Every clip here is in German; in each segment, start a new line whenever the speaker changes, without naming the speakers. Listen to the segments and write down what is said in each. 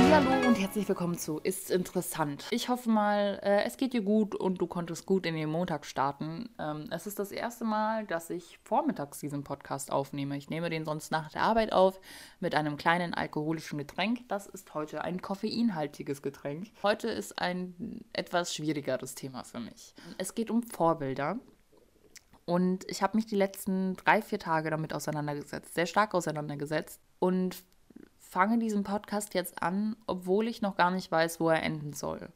Hallo und herzlich willkommen zu Ist interessant. Ich hoffe mal, äh, es geht dir gut und du konntest gut in den Montag starten. Ähm, es ist das erste Mal, dass ich vormittags diesen Podcast aufnehme. Ich nehme den sonst nach der Arbeit auf mit einem kleinen alkoholischen Getränk. Das ist heute ein koffeinhaltiges Getränk. Heute ist ein etwas schwierigeres Thema für mich. Es geht um Vorbilder. Und ich habe mich die letzten drei, vier Tage damit auseinandergesetzt, sehr stark auseinandergesetzt. Und fange diesen Podcast jetzt an, obwohl ich noch gar nicht weiß, wo er enden soll.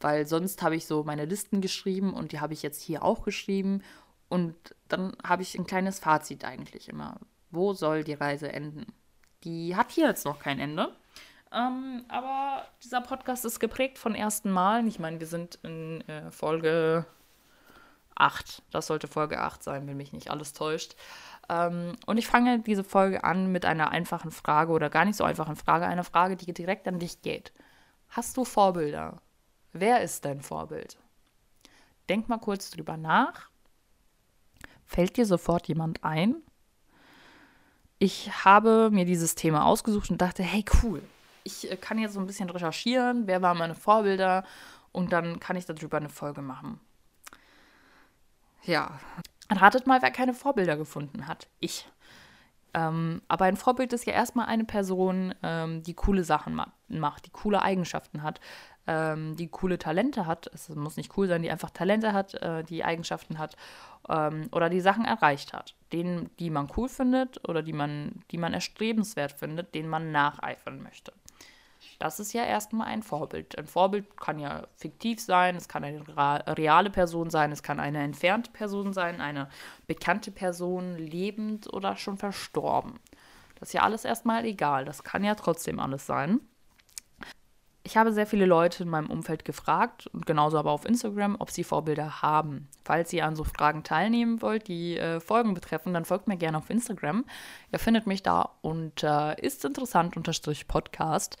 Weil sonst habe ich so meine Listen geschrieben und die habe ich jetzt hier auch geschrieben. Und dann habe ich ein kleines Fazit eigentlich immer. Wo soll die Reise enden? Die hat hier jetzt noch kein Ende. Ähm, aber dieser Podcast ist geprägt von ersten Malen. Ich meine, wir sind in äh, Folge 8. Das sollte Folge 8 sein, wenn mich nicht alles täuscht. Ähm, und ich fange diese Folge an mit einer einfachen Frage oder gar nicht so einfachen Frage, einer Frage, die direkt an dich geht. Hast du Vorbilder? Wer ist dein Vorbild? Denk mal kurz drüber nach. Fällt dir sofort jemand ein? Ich habe mir dieses Thema ausgesucht und dachte, hey cool, ich äh, kann jetzt so ein bisschen recherchieren, wer waren meine Vorbilder und dann kann ich darüber eine Folge machen. Ja, Ratet mal, wer keine Vorbilder gefunden hat. Ich. Ähm, aber ein Vorbild ist ja erstmal eine Person, ähm, die coole Sachen ma macht, die coole Eigenschaften hat, ähm, die coole Talente hat. Es muss nicht cool sein, die einfach Talente hat, äh, die Eigenschaften hat ähm, oder die Sachen erreicht hat. Denen, die man cool findet oder die man, die man erstrebenswert findet, denen man nacheifern möchte. Das ist ja erstmal ein Vorbild. Ein Vorbild kann ja fiktiv sein, es kann eine reale Person sein, es kann eine entfernte Person sein, eine bekannte Person, lebend oder schon verstorben. Das ist ja alles erstmal egal. Das kann ja trotzdem alles sein. Ich habe sehr viele Leute in meinem Umfeld gefragt und genauso aber auf Instagram, ob sie Vorbilder haben. Falls ihr an so Fragen teilnehmen wollt, die äh, Folgen betreffen, dann folgt mir gerne auf Instagram. Ihr findet mich da unter ist interessant unterstrich Podcast.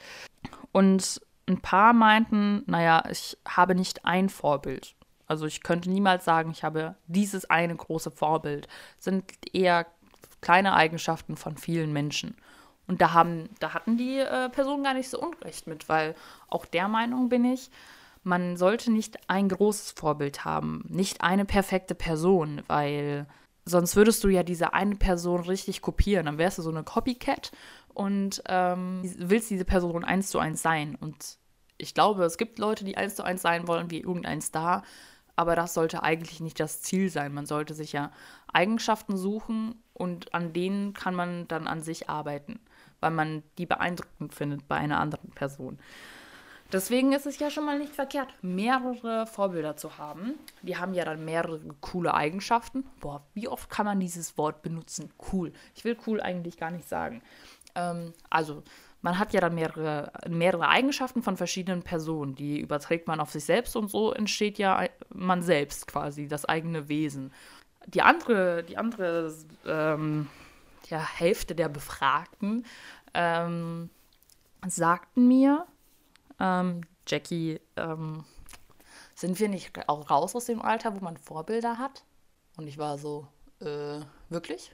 Und ein paar meinten, naja, ich habe nicht ein Vorbild. Also ich könnte niemals sagen, ich habe dieses eine große Vorbild. Das sind eher kleine Eigenschaften von vielen Menschen. Und da, haben, da hatten die äh, Personen gar nicht so unrecht mit, weil auch der Meinung bin ich, man sollte nicht ein großes Vorbild haben, nicht eine perfekte Person, weil sonst würdest du ja diese eine Person richtig kopieren. Dann wärst du so eine Copycat und ähm, willst diese Person eins zu eins sein. Und ich glaube, es gibt Leute, die eins zu eins sein wollen wie irgendein Star, aber das sollte eigentlich nicht das Ziel sein. Man sollte sich ja Eigenschaften suchen und an denen kann man dann an sich arbeiten weil man die beeindruckend findet bei einer anderen Person. Deswegen ist es ja schon mal nicht verkehrt, mehrere Vorbilder zu haben. Die haben ja dann mehrere coole Eigenschaften. Boah, wie oft kann man dieses Wort benutzen? Cool. Ich will cool eigentlich gar nicht sagen. Ähm, also, man hat ja dann mehrere, mehrere Eigenschaften von verschiedenen Personen. Die überträgt man auf sich selbst und so entsteht ja man selbst quasi, das eigene Wesen. Die andere, die andere ähm, ja, Hälfte der Befragten ähm, sagten mir, ähm, Jackie, ähm, sind wir nicht auch raus aus dem Alter, wo man Vorbilder hat? Und ich war so, äh, wirklich?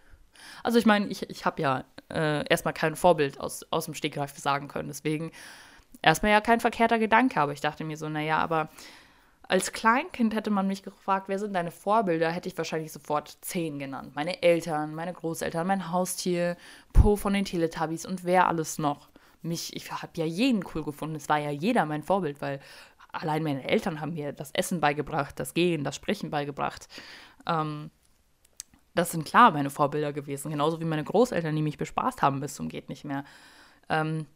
Also ich meine, ich, ich habe ja äh, erstmal kein Vorbild aus, aus dem Stegreif sagen können. Deswegen erstmal ja kein verkehrter Gedanke. Aber ich dachte mir so, naja, aber als Kleinkind hätte man mich gefragt, wer sind deine Vorbilder, hätte ich wahrscheinlich sofort zehn genannt. Meine Eltern, meine Großeltern, mein Haustier, Po von den Teletubbies und wer alles noch. Mich, ich habe ja jeden cool gefunden. Es war ja jeder mein Vorbild, weil allein meine Eltern haben mir das Essen beigebracht, das Gehen, das Sprechen beigebracht. Ähm, das sind klar meine Vorbilder gewesen, genauso wie meine Großeltern, die mich bespaßt haben bis zum geht nicht mehr. Ähm,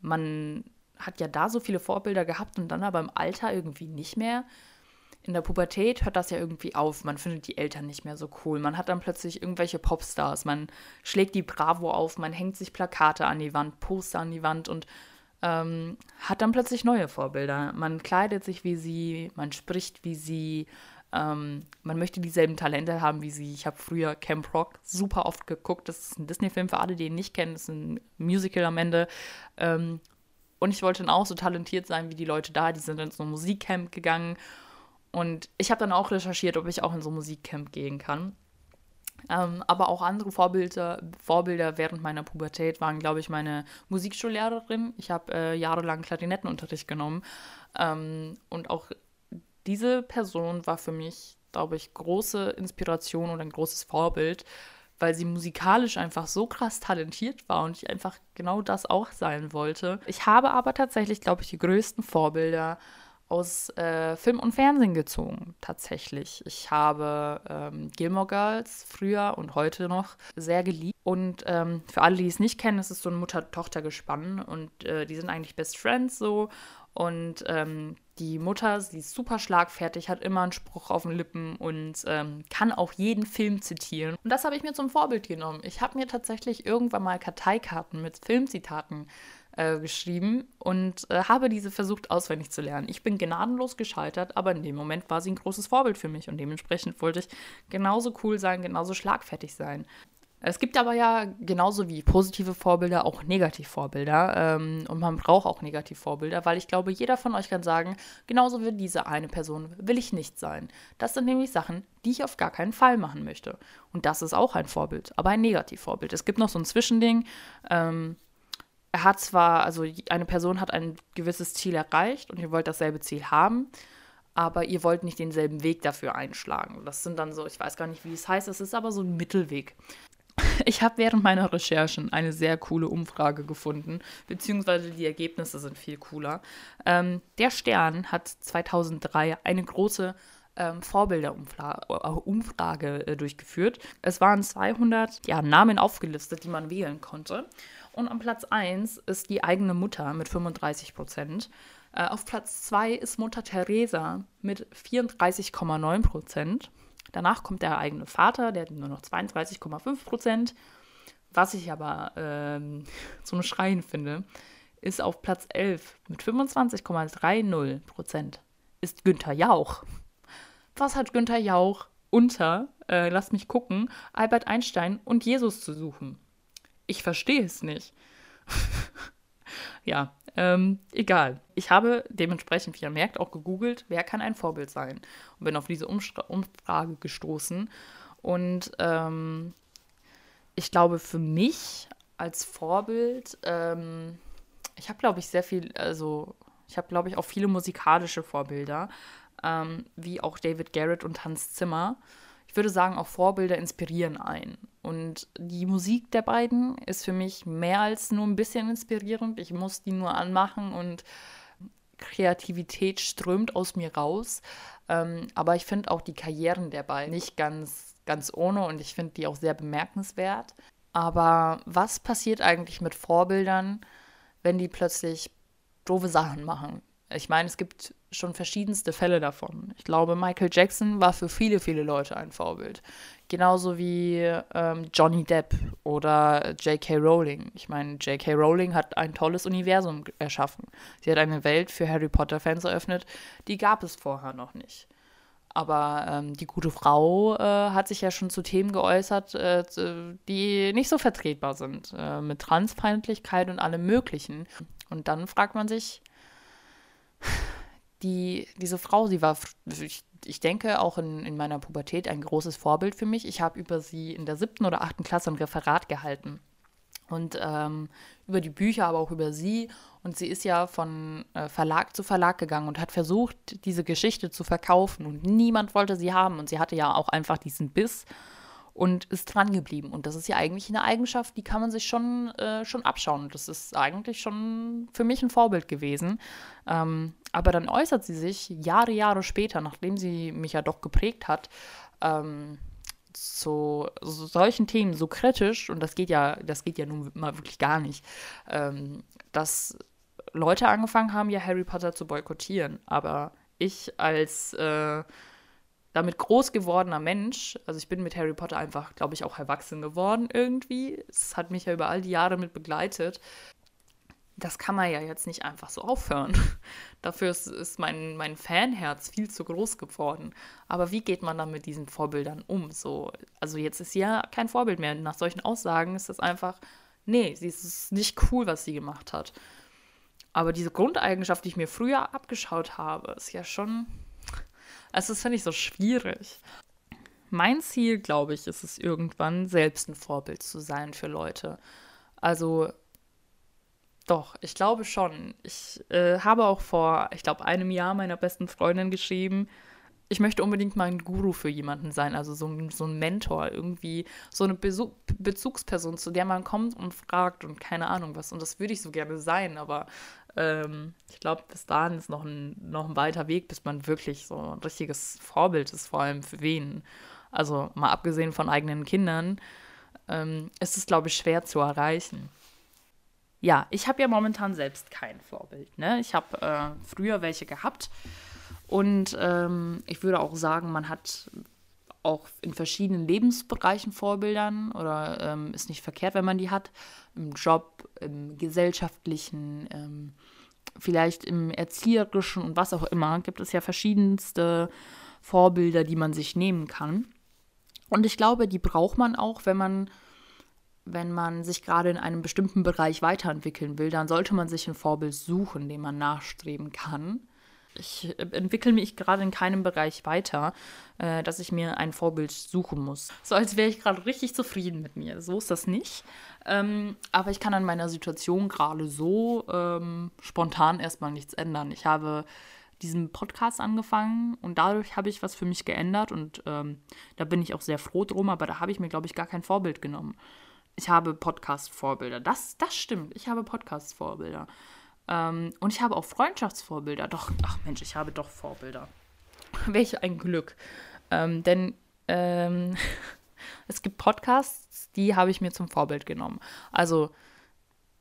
man hat ja da so viele Vorbilder gehabt und dann aber im Alter irgendwie nicht mehr. In der Pubertät hört das ja irgendwie auf. Man findet die Eltern nicht mehr so cool. Man hat dann plötzlich irgendwelche Popstars. Man schlägt die Bravo auf, man hängt sich Plakate an die Wand, Poster an die Wand und ähm, hat dann plötzlich neue Vorbilder. Man kleidet sich wie sie, man spricht wie sie, ähm, man möchte dieselben Talente haben wie sie. Ich habe früher Camp Rock super oft geguckt. Das ist ein Disney-Film für alle, die ihn nicht kennen. Das ist ein Musical am Ende. Ähm, und ich wollte dann auch so talentiert sein wie die Leute da. Die sind in so ein Musikcamp gegangen. Und ich habe dann auch recherchiert, ob ich auch in so ein Musikcamp gehen kann. Ähm, aber auch andere Vorbilder, Vorbilder während meiner Pubertät waren, glaube ich, meine Musikschullehrerin. Ich habe äh, jahrelang Klarinettenunterricht genommen. Ähm, und auch diese Person war für mich, glaube ich, große Inspiration und ein großes Vorbild, weil sie musikalisch einfach so krass talentiert war und ich einfach genau das auch sein wollte. Ich habe aber tatsächlich, glaube ich, die größten Vorbilder aus äh, Film und Fernsehen gezogen, tatsächlich. Ich habe ähm, Gilmore Girls früher und heute noch sehr geliebt. Und ähm, für alle, die es nicht kennen, es ist so ein Mutter-Tochter-Gespann und äh, die sind eigentlich Best Friends so. Und ähm, die Mutter, sie ist super schlagfertig, hat immer einen Spruch auf den Lippen und ähm, kann auch jeden Film zitieren. Und das habe ich mir zum Vorbild genommen. Ich habe mir tatsächlich irgendwann mal Karteikarten mit Filmzitaten äh, geschrieben und äh, habe diese versucht auswendig zu lernen. Ich bin gnadenlos gescheitert, aber in dem Moment war sie ein großes Vorbild für mich und dementsprechend wollte ich genauso cool sein, genauso schlagfertig sein. Es gibt aber ja genauso wie positive Vorbilder auch Negativvorbilder. Ähm, und man braucht auch Negativvorbilder, weil ich glaube, jeder von euch kann sagen, genauso wie diese eine Person will ich nicht sein. Das sind nämlich Sachen, die ich auf gar keinen Fall machen möchte. Und das ist auch ein Vorbild, aber ein Negativvorbild. Es gibt noch so ein Zwischending. Ähm, er hat zwar, also eine Person hat ein gewisses Ziel erreicht und ihr wollt dasselbe Ziel haben, aber ihr wollt nicht denselben Weg dafür einschlagen. Das sind dann so, ich weiß gar nicht, wie es heißt, es ist aber so ein Mittelweg. Ich habe während meiner Recherchen eine sehr coole Umfrage gefunden, beziehungsweise die Ergebnisse sind viel cooler. Ähm, der Stern hat 2003 eine große ähm, Vorbilderumfrage äh, durchgeführt. Es waren 200 ja, Namen aufgelistet, die man wählen konnte. Und am Platz 1 ist die eigene Mutter mit 35 Prozent. Äh, auf Platz 2 ist Mutter Teresa mit 34,9 Prozent. Danach kommt der eigene Vater, der hat nur noch 32,5 Prozent. Was ich aber ähm, zum Schreien finde, ist auf Platz 11 mit 25,30 Prozent ist Günther Jauch. Was hat Günther Jauch unter, äh, lass mich gucken, Albert Einstein und Jesus zu suchen? Ich verstehe es nicht. ja, ähm, egal. Ich habe dementsprechend, wie ihr merkt, auch gegoogelt, wer kann ein Vorbild sein. Und bin auf diese Umstra Umfrage gestoßen. Und ähm, ich glaube, für mich als Vorbild, ähm, ich habe, glaube ich, sehr viel, also ich habe, glaube ich, auch viele musikalische Vorbilder, ähm, wie auch David Garrett und Hans Zimmer ich würde sagen, auch Vorbilder inspirieren ein. Und die Musik der beiden ist für mich mehr als nur ein bisschen inspirierend. Ich muss die nur anmachen und Kreativität strömt aus mir raus. Ähm, aber ich finde auch die Karrieren der beiden nicht ganz, ganz ohne und ich finde die auch sehr bemerkenswert. Aber was passiert eigentlich mit Vorbildern, wenn die plötzlich doofe Sachen machen? Ich meine, es gibt schon verschiedenste Fälle davon. Ich glaube, Michael Jackson war für viele, viele Leute ein Vorbild. Genauso wie ähm, Johnny Depp oder J.K. Rowling. Ich meine, J.K. Rowling hat ein tolles Universum erschaffen. Sie hat eine Welt für Harry Potter-Fans eröffnet, die gab es vorher noch nicht. Aber ähm, die gute Frau äh, hat sich ja schon zu Themen geäußert, äh, die nicht so vertretbar sind, äh, mit Transfeindlichkeit und allem Möglichen. Und dann fragt man sich, die, diese Frau, sie war, ich, ich denke, auch in, in meiner Pubertät ein großes Vorbild für mich. Ich habe über sie in der siebten oder achten Klasse ein Referat gehalten. Und ähm, über die Bücher, aber auch über sie. Und sie ist ja von äh, Verlag zu Verlag gegangen und hat versucht, diese Geschichte zu verkaufen. Und niemand wollte sie haben. Und sie hatte ja auch einfach diesen Biss und ist dran geblieben. Und das ist ja eigentlich eine Eigenschaft, die kann man sich schon, äh, schon abschauen. Das ist eigentlich schon für mich ein Vorbild gewesen. Ähm, aber dann äußert sie sich Jahre, Jahre später, nachdem sie mich ja doch geprägt hat, ähm, zu so solchen Themen so kritisch, und das geht ja, das geht ja nun mal wirklich gar nicht, ähm, dass Leute angefangen haben, ja Harry Potter zu boykottieren. Aber ich als äh, damit groß gewordener Mensch, also ich bin mit Harry Potter einfach, glaube ich, auch erwachsen geworden irgendwie. Es hat mich ja über all die Jahre mit begleitet. Das kann man ja jetzt nicht einfach so aufhören. Dafür ist, ist mein, mein Fanherz viel zu groß geworden. Aber wie geht man dann mit diesen Vorbildern um? So, also jetzt ist sie ja kein Vorbild mehr. Nach solchen Aussagen ist das einfach, nee, sie ist nicht cool, was sie gemacht hat. Aber diese Grundeigenschaft, die ich mir früher abgeschaut habe, ist ja schon also das finde ich so schwierig. mein Ziel, glaube ich, ist es irgendwann, selbst ein Vorbild zu sein für Leute. Also doch, ich glaube schon. Ich äh, habe auch vor, ich glaube, einem Jahr meiner besten Freundin geschrieben, ich möchte unbedingt mal ein Guru für jemanden sein, also so ein, so ein Mentor, irgendwie so eine Besuch, Bezugsperson, zu der man kommt und fragt und keine Ahnung was. Und das würde ich so gerne sein, aber ähm, ich glaube, bis dahin ist noch ein, noch ein weiter Weg, bis man wirklich so ein richtiges Vorbild ist, vor allem für wen. Also mal abgesehen von eigenen Kindern, ähm, ist es, glaube ich, schwer zu erreichen. Ja, ich habe ja momentan selbst kein Vorbild. Ne? Ich habe äh, früher welche gehabt und ähm, ich würde auch sagen, man hat auch in verschiedenen Lebensbereichen Vorbildern oder ähm, ist nicht verkehrt, wenn man die hat. Im Job, im gesellschaftlichen, ähm, vielleicht im erzieherischen und was auch immer, gibt es ja verschiedenste Vorbilder, die man sich nehmen kann. Und ich glaube, die braucht man auch, wenn man, wenn man sich gerade in einem bestimmten Bereich weiterentwickeln will, dann sollte man sich ein Vorbild suchen, dem man nachstreben kann. Ich entwickle mich gerade in keinem Bereich weiter, äh, dass ich mir ein Vorbild suchen muss. So als wäre ich gerade richtig zufrieden mit mir. So ist das nicht. Ähm, aber ich kann an meiner Situation gerade so ähm, spontan erstmal nichts ändern. Ich habe diesen Podcast angefangen und dadurch habe ich was für mich geändert und ähm, da bin ich auch sehr froh drum, aber da habe ich mir, glaube ich, gar kein Vorbild genommen. Ich habe Podcast-Vorbilder. Das, das stimmt. Ich habe Podcast-Vorbilder. Ähm, und ich habe auch Freundschaftsvorbilder. Doch, ach Mensch, ich habe doch Vorbilder. Welch ein Glück. Ähm, denn ähm, es gibt Podcasts, die habe ich mir zum Vorbild genommen. Also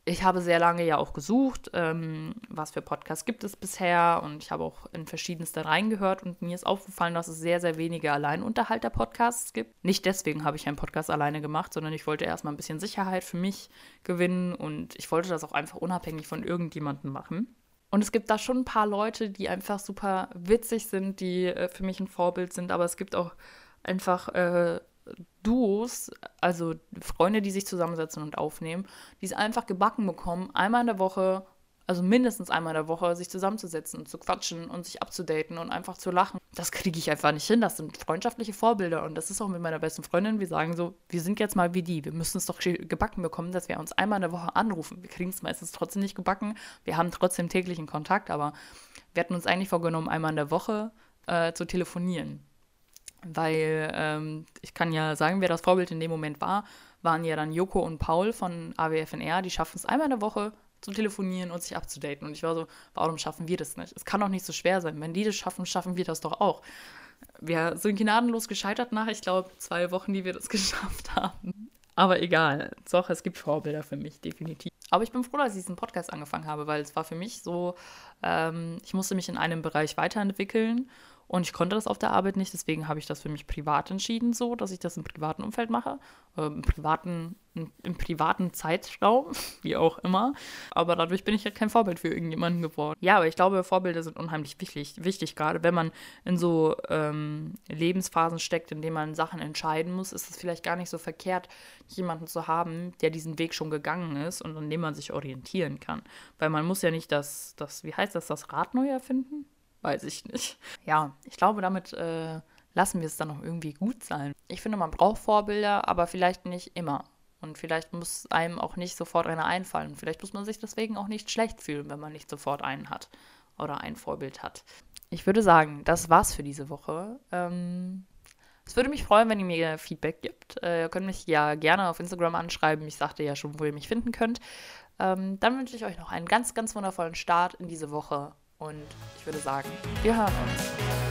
ich habe sehr lange ja auch gesucht, ähm, was für Podcasts gibt es bisher und ich habe auch in verschiedenste reingehört und mir ist aufgefallen, dass es sehr, sehr wenige Alleinunterhalter-Podcasts gibt. Nicht deswegen habe ich einen Podcast alleine gemacht, sondern ich wollte erstmal ein bisschen Sicherheit für mich gewinnen und ich wollte das auch einfach unabhängig von irgendjemandem machen. Und es gibt da schon ein paar Leute, die einfach super witzig sind, die äh, für mich ein Vorbild sind, aber es gibt auch einfach äh, Duos, also Freunde, die sich zusammensetzen und aufnehmen, die es einfach gebacken bekommen, einmal in der Woche, also mindestens einmal in der Woche, sich zusammenzusetzen und zu quatschen und sich abzudaten und einfach zu lachen. Das kriege ich einfach nicht hin. Das sind freundschaftliche Vorbilder und das ist auch mit meiner besten Freundin. Wir sagen so, wir sind jetzt mal wie die. Wir müssen es doch gebacken bekommen, dass wir uns einmal in der Woche anrufen. Wir kriegen es meistens trotzdem nicht gebacken. Wir haben trotzdem täglichen Kontakt, aber wir hatten uns eigentlich vorgenommen, einmal in der Woche äh, zu telefonieren weil ähm, ich kann ja sagen, wer das Vorbild in dem Moment war, waren ja dann Joko und Paul von AWFNR. Die schaffen es einmal in der Woche zu telefonieren und sich abzudaten. Und ich war so, warum schaffen wir das nicht? Es kann doch nicht so schwer sein. Wenn die das schaffen, schaffen wir das doch auch. Wir sind gnadenlos gescheitert nach, ich glaube, zwei Wochen, die wir das geschafft haben. Aber egal. Doch, es gibt Vorbilder für mich, definitiv. Aber ich bin froh, dass ich diesen Podcast angefangen habe, weil es war für mich so, ähm, ich musste mich in einem Bereich weiterentwickeln und ich konnte das auf der Arbeit nicht, deswegen habe ich das für mich privat entschieden, so, dass ich das im privaten Umfeld mache, äh, im, privaten, im, privaten Zeitraum, wie auch immer. Aber dadurch bin ich ja kein Vorbild für irgendjemanden geworden. Ja, aber ich glaube, Vorbilder sind unheimlich wichtig, wichtig gerade wenn man in so ähm, Lebensphasen steckt, in denen man Sachen entscheiden muss, ist es vielleicht gar nicht so verkehrt, jemanden zu haben, der diesen Weg schon gegangen ist und an dem man sich orientieren kann. Weil man muss ja nicht das, das wie heißt das, das Rad neu erfinden? Weiß ich nicht. Ja, ich glaube, damit äh, lassen wir es dann auch irgendwie gut sein. Ich finde, man braucht Vorbilder, aber vielleicht nicht immer. Und vielleicht muss einem auch nicht sofort einer einfallen. Vielleicht muss man sich deswegen auch nicht schlecht fühlen, wenn man nicht sofort einen hat oder ein Vorbild hat. Ich würde sagen, das war's für diese Woche. Ähm, es würde mich freuen, wenn ihr mir Feedback gibt. Äh, ihr könnt mich ja gerne auf Instagram anschreiben. Ich sagte ja schon, wo ihr mich finden könnt. Ähm, dann wünsche ich euch noch einen ganz, ganz wundervollen Start in diese Woche und ich würde sagen, wir hören uns.